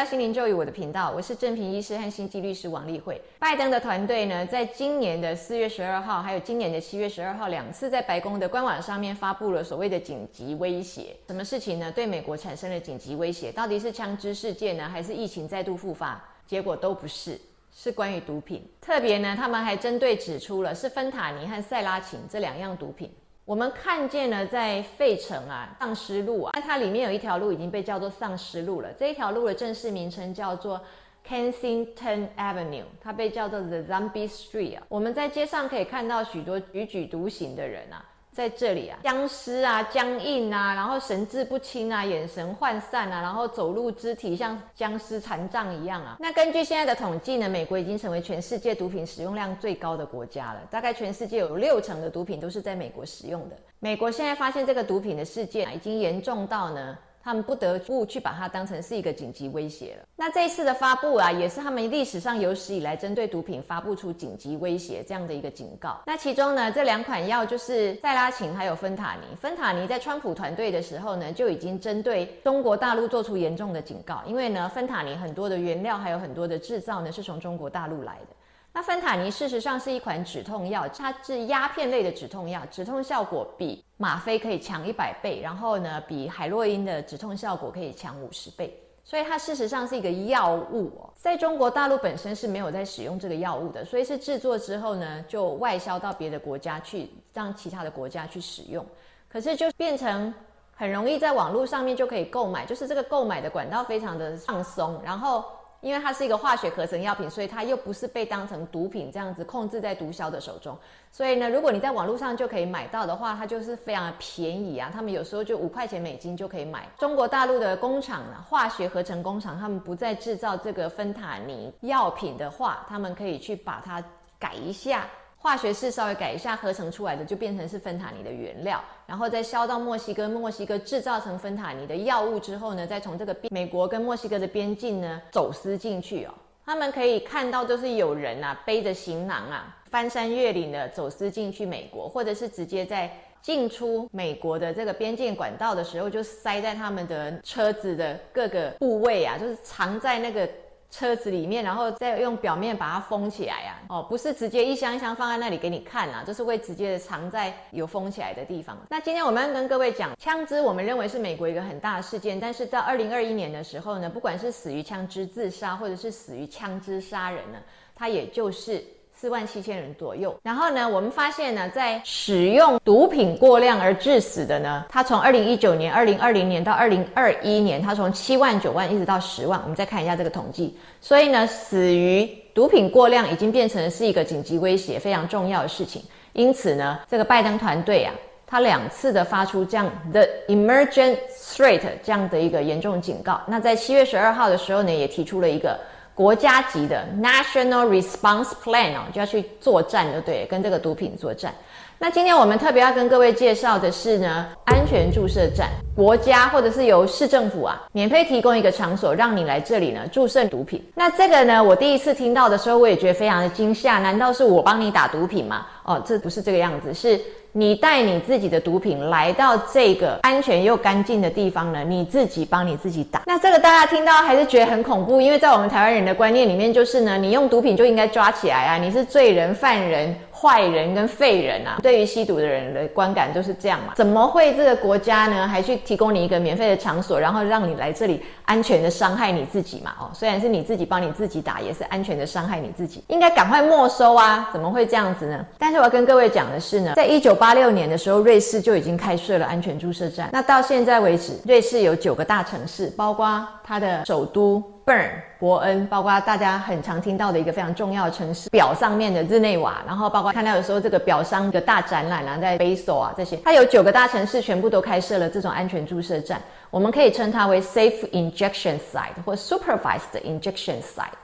迎来到心灵咒语我的频道，我是正平医师和心机律师王丽慧。拜登的团队呢，在今年的四月十二号，还有今年的七月十二号两次，在白宫的官网上面发布了所谓的紧急威胁。什么事情呢？对美国产生了紧急威胁，到底是枪支事件呢，还是疫情再度复发？结果都不是，是关于毒品。特别呢，他们还针对指出了是芬塔尼和塞拉琴这两样毒品。我们看见了，在费城啊，丧尸路啊，那它里面有一条路已经被叫做丧尸路了。这一条路的正式名称叫做 Kensington Avenue，它被叫做 The Zombie Street 啊。我们在街上可以看到许多踽踽独行的人啊。在这里啊，僵尸啊，僵硬啊，然后神志不清啊，眼神涣散啊，然后走路肢体像僵尸残障一样啊。那根据现在的统计呢，美国已经成为全世界毒品使用量最高的国家了。大概全世界有六成的毒品都是在美国使用的。美国现在发现这个毒品的事件已经严重到呢。他们不得不去把它当成是一个紧急威胁了。那这一次的发布啊，也是他们历史上有史以来针对毒品发布出紧急威胁这样的一个警告。那其中呢，这两款药就是塞拉琴还有芬塔尼。芬塔尼在川普团队的时候呢，就已经针对中国大陆做出严重的警告，因为呢，芬塔尼很多的原料还有很多的制造呢，是从中国大陆来的。那芬塔尼事实上是一款止痛药，它是鸦片类的止痛药，止痛效果比吗啡可以强一百倍，然后呢，比海洛因的止痛效果可以强五十倍，所以它事实上是一个药物哦。在中国大陆本身是没有在使用这个药物的，所以是制作之后呢，就外销到别的国家去，让其他的国家去使用。可是就变成很容易在网络上面就可以购买，就是这个购买的管道非常的放松，然后。因为它是一个化学合成药品，所以它又不是被当成毒品这样子控制在毒枭的手中。所以呢，如果你在网络上就可以买到的话，它就是非常的便宜啊。他们有时候就五块钱美金就可以买。中国大陆的工厂呢，化学合成工厂，他们不再制造这个芬塔尼药品的话，他们可以去把它改一下。化学式稍微改一下，合成出来的就变成是芬塔尼的原料，然后再销到墨西哥，墨西哥制造成芬塔尼的药物之后呢，再从这个美国跟墨西哥的边境呢走私进去哦。他们可以看到，就是有人啊背着行囊啊，翻山越岭的走私进去美国，或者是直接在进出美国的这个边境管道的时候，就塞在他们的车子的各个部位啊，就是藏在那个。车子里面，然后再用表面把它封起来啊！哦，不是直接一箱一箱放在那里给你看啊，就是会直接的藏在有封起来的地方。那今天我们要跟各位讲枪支，我们认为是美国一个很大的事件，但是在二零二一年的时候呢，不管是死于枪支自杀，或者是死于枪支杀人呢，它也就是。四万七千人左右。然后呢，我们发现呢，在使用毒品过量而致死的呢，他从二零一九年、二零二零年到二零二一年，他从七万九万一直到十万。我们再看一下这个统计。所以呢，死于毒品过量已经变成是一个紧急威胁，非常重要的事情。因此呢，这个拜登团队啊，他两次的发出这样的 emergent threat 这样的一个严重警告。那在七月十二号的时候呢，也提出了一个。国家级的 National Response Plan 哦，就要去作战，就对，跟这个毒品作战。那今天我们特别要跟各位介绍的是呢，安全注射站，国家或者是由市政府啊，免费提供一个场所，让你来这里呢注射毒品。那这个呢，我第一次听到的时候，我也觉得非常的惊吓。难道是我帮你打毒品吗？哦，这不是这个样子，是。你带你自己的毒品来到这个安全又干净的地方呢？你自己帮你自己打。那这个大家听到还是觉得很恐怖，因为在我们台湾人的观念里面，就是呢，你用毒品就应该抓起来啊，你是罪人、犯人。坏人跟废人啊，对于吸毒的人的观感都是这样嘛？怎么会这个国家呢，还去提供你一个免费的场所，然后让你来这里安全的伤害你自己嘛？哦，虽然是你自己帮你自己打，也是安全的伤害你自己，应该赶快没收啊！怎么会这样子呢？但是我要跟各位讲的是呢，在一九八六年的时候，瑞士就已经开设了安全注射站。那到现在为止，瑞士有九个大城市，包括它的首都。Bern 伯恩，包括大家很常听到的一个非常重要的城市表上面的日内瓦，然后包括看到有时候这个表商的大展览啊，在 Basel 啊这些，它有九个大城市全部都开设了这种安全注射站，我们可以称它为 Safe Injection Site 或 Supervised Injection Site，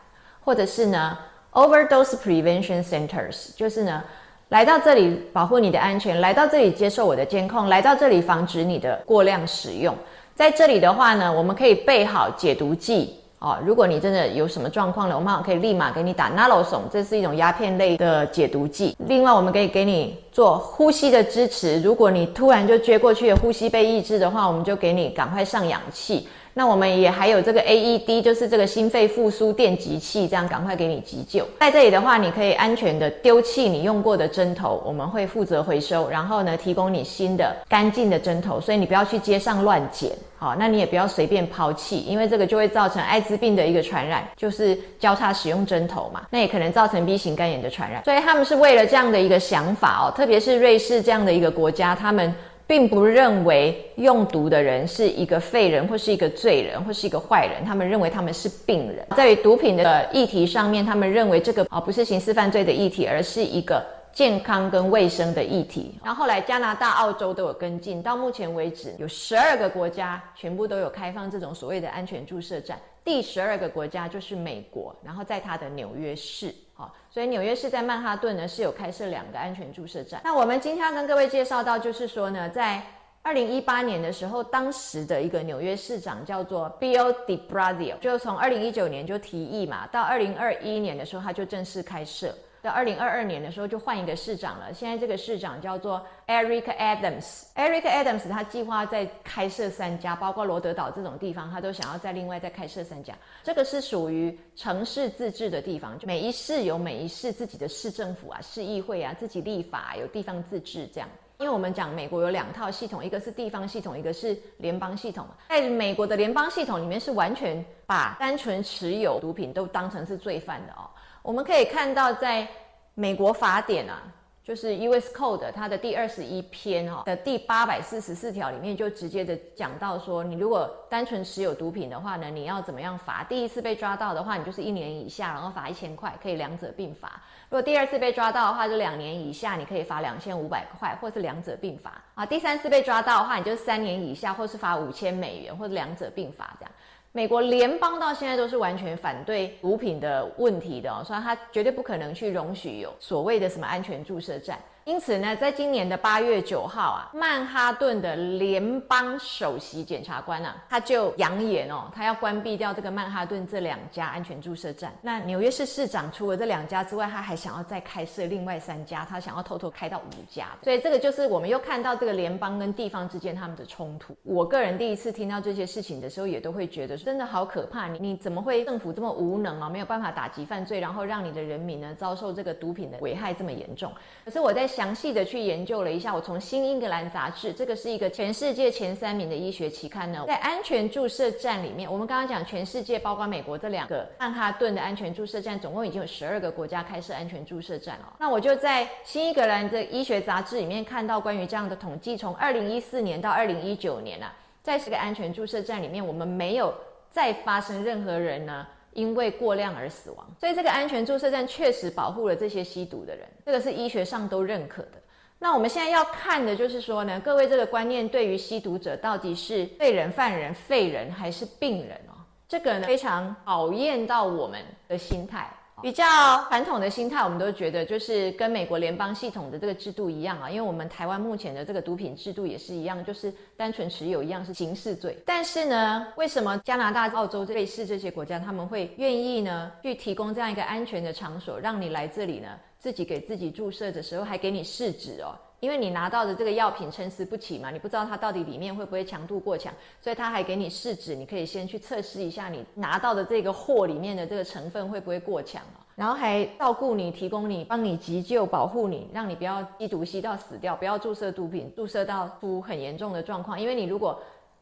或者是呢 Overdose Prevention Centers，就是呢来到这里保护你的安全，来到这里接受我的监控，来到这里防止你的过量使用，在这里的话呢，我们可以备好解毒剂。哦，如果你真的有什么状况了，我们可以立马给你打 naloxone，这是一种鸦片类的解毒剂。另外，我们可以给你做呼吸的支持。如果你突然就撅过去，呼吸被抑制的话，我们就给你赶快上氧气。那我们也还有这个 AED，就是这个心肺复苏电极器，这样赶快给你急救。在这里的话，你可以安全的丢弃你用过的针头，我们会负责回收，然后呢，提供你新的干净的针头。所以你不要去街上乱捡，好，那你也不要随便抛弃，因为这个就会造成艾滋病的一个传染，就是交叉使用针头嘛，那也可能造成 B 型肝炎的传染。所以他们是为了这样的一个想法哦，特别是瑞士这样的一个国家，他们。并不认为用毒的人是一个废人，或是一个罪人，或是一个坏人。他们认为他们是病人。在于毒品的议题上面，他们认为这个啊不是刑事犯罪的议题，而是一个健康跟卫生的议题。然后后来加拿大、澳洲都有跟进，到目前为止有十二个国家全部都有开放这种所谓的安全注射站。第十二个国家就是美国，然后在它的纽约市。好，所以纽约市在曼哈顿呢是有开设两个安全注射站。那我们今天要跟各位介绍到，就是说呢，在二零一八年的时候，当时的一个纽约市长叫做 Bill De Blasio，就从二零一九年就提议嘛，到二零二一年的时候他就正式开设。到二零二二年的时候就换一个市长了，现在这个市长叫做 Eric Adams。Eric Adams 他计划在开设三家，包括罗德岛这种地方，他都想要再另外再开设三家。这个是属于城市自治的地方，就每一市有每一市自己的市政府啊、市议会啊，自己立法有地方自治这样。因为我们讲美国有两套系统，一个是地方系统，一个是联邦系统。在美国的联邦系统里面是完全把单纯持有毒品都当成是罪犯的哦。我们可以看到，在美国法典啊，就是 U.S. Code 它的第二十一篇哈的第八百四十四条里面，就直接的讲到说，你如果单纯持有毒品的话呢，你要怎么样罚？第一次被抓到的话，你就是一年以下，然后罚一千块，可以两者并罚。如果第二次被抓到的话，就两年以下，你可以罚两千五百块，或是两者并罚啊。第三次被抓到的话，你就三年以下，或是罚五千美元，或者两者并罚这样。美国联邦到现在都是完全反对毒品的问题的哦，所以他绝对不可能去容许有所谓的什么安全注射站。因此呢，在今年的八月九号啊，曼哈顿的联邦首席检察官啊，他就扬言哦，他要关闭掉这个曼哈顿这两家安全注射站。那纽约市市长除了这两家之外，他还想要再开设另外三家，他想要偷偷开到五家。所以这个就是我们又看到这个联邦跟地方之间他们的冲突。我个人第一次听到这些事情的时候，也都会觉得真的好可怕。你你怎么会政府这么无能啊？没有办法打击犯罪，然后让你的人民呢遭受这个毒品的危害这么严重？可是我在。详细的去研究了一下，我从《新英格兰杂志》，这个是一个全世界前三名的医学期刊呢，在安全注射站里面，我们刚刚讲全世界包括美国这两个曼哈顿的安全注射站，总共已经有十二个国家开设安全注射站了。那我就在《新英格兰的医学杂志》里面看到关于这样的统计，从二零一四年到二零一九年啊，在这个安全注射站里面，我们没有再发生任何人呢。因为过量而死亡，所以这个安全注射站确实保护了这些吸毒的人，这个是医学上都认可的。那我们现在要看的就是说呢，各位这个观念对于吸毒者到底是罪人、犯人、废人还是病人哦？这个呢非常考验到我们的心态。比较传统的心态，我们都觉得就是跟美国联邦系统的这个制度一样啊，因为我们台湾目前的这个毒品制度也是一样，就是单纯持有一样是刑事罪。但是呢，为什么加拿大、澳洲类似这些国家，他们会愿意呢去提供这样一个安全的场所，让你来这里呢自己给自己注射的时候还给你试纸哦？因为你拿到的这个药品参差不齐嘛，你不知道它到底里面会不会强度过强，所以他还给你试纸，你可以先去测试一下你拿到的这个货里面的这个成分会不会过强啊，然后还照顾你，提供你，帮你急救，保护你，让你不要吸毒吸到死掉，不要注射毒品，注射到出很严重的状况，因为你如果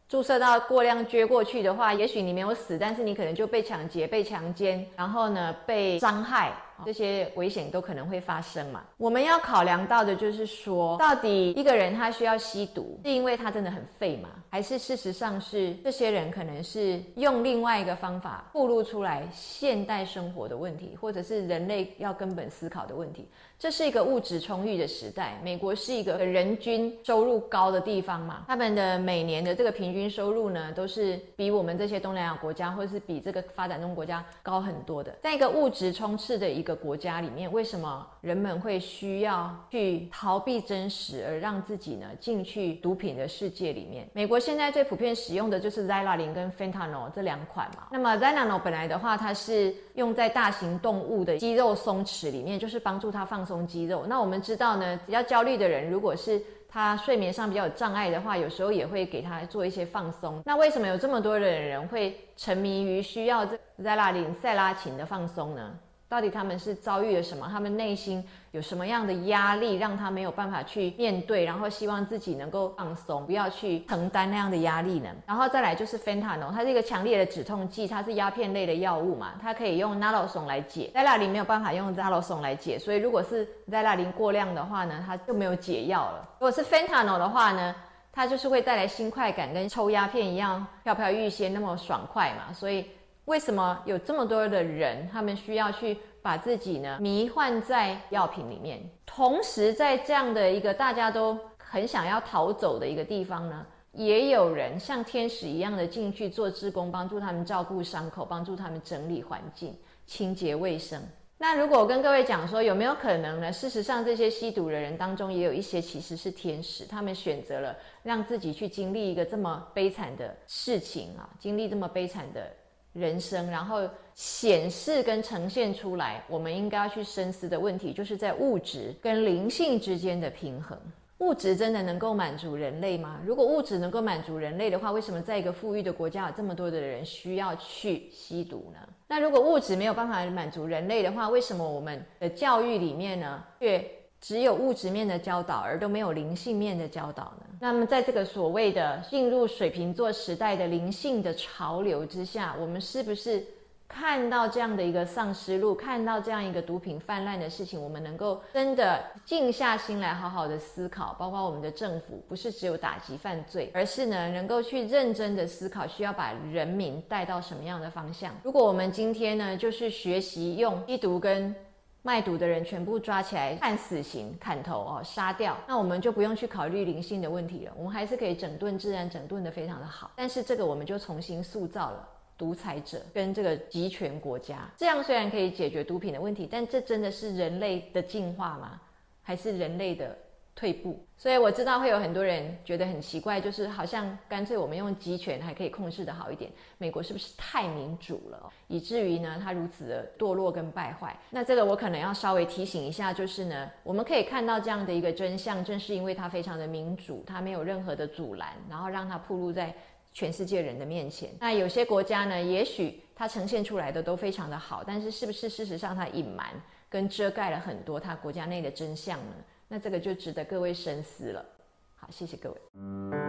注射到过量撅过去的话，也许你没有死，但是你可能就被抢劫、被强奸，然后呢被伤害。这些危险都可能会发生嘛？我们要考量到的就是说，到底一个人他需要吸毒，是因为他真的很废吗？还是事实上是这些人可能是用另外一个方法暴露出来现代生活的问题，或者是人类要根本思考的问题？这是一个物质充裕的时代，美国是一个人均收入高的地方嘛？他们的每年的这个平均收入呢，都是比我们这些东南亚国家，或者是比这个发展中国家高很多的。在一个物质充斥的一个国家里面，为什么人们会需要去逃避真实，而让自己呢进去毒品的世界里面？美国现在最普遍使用的就是 z y l a l i n 跟 Fentanyl 这两款嘛。那么 z y l a l i n 本来的话，它是用在大型动物的肌肉松弛里面，就是帮助它放松肌肉。那我们知道呢，比较焦虑的人，如果是他睡眠上比较有障碍的话，有时候也会给他做一些放松。那为什么有这么多的人会沉迷于需要这塞拉林、赛拉琴的放松呢？到底他们是遭遇了什么？他们内心有什么样的压力，让他没有办法去面对，然后希望自己能够放松，不要去承担那样的压力呢？然后再来就是 fentanyl，它是一个强烈的止痛剂，它是鸦片类的药物嘛，它可以用 naloxone 来解，塞拉林没有办法用 naloxone 来解，所以如果是塞拉林过量的话呢，它就没有解药了。如果是 fentanyl 的话呢，它就是会带来新快感，跟抽鸦片一样飘飘欲仙，那么爽快嘛，所以。为什么有这么多的人，他们需要去把自己呢迷幻在药品里面？同时，在这样的一个大家都很想要逃走的一个地方呢，也有人像天使一样的进去做志工，帮助他们照顾伤口，帮助他们整理环境、清洁卫生。那如果我跟各位讲说，有没有可能呢？事实上，这些吸毒的人当中，也有一些其实是天使，他们选择了让自己去经历一个这么悲惨的事情啊，经历这么悲惨的。人生，然后显示跟呈现出来，我们应该要去深思的问题，就是在物质跟灵性之间的平衡。物质真的能够满足人类吗？如果物质能够满足人类的话，为什么在一个富裕的国家有这么多的人需要去吸毒呢？那如果物质没有办法满足人类的话，为什么我们的教育里面呢，却只有物质面的教导，而都没有灵性面的教导呢？那么，在这个所谓的进入水瓶座时代的灵性的潮流之下，我们是不是看到这样的一个丧失路，看到这样一个毒品泛滥的事情，我们能够真的静下心来，好好的思考，包括我们的政府，不是只有打击犯罪，而是呢，能够去认真的思考，需要把人民带到什么样的方向？如果我们今天呢，就是学习用吸毒跟卖毒的人全部抓起来判死刑、砍头哦，杀掉，那我们就不用去考虑灵性的问题了。我们还是可以整顿治安，整顿的非常的好。但是这个我们就重新塑造了独裁者跟这个集权国家。这样虽然可以解决毒品的问题，但这真的是人类的进化吗？还是人类的？退步，所以我知道会有很多人觉得很奇怪，就是好像干脆我们用集权还可以控制的好一点。美国是不是太民主了，以至于呢它如此的堕落跟败坏？那这个我可能要稍微提醒一下，就是呢我们可以看到这样的一个真相，正是因为它非常的民主，它没有任何的阻拦，然后让它暴露在全世界人的面前。那有些国家呢，也许它呈现出来的都非常的好，但是是不是事实上它隐瞒跟遮盖了很多它国家内的真相呢？那这个就值得各位深思了。好，谢谢各位。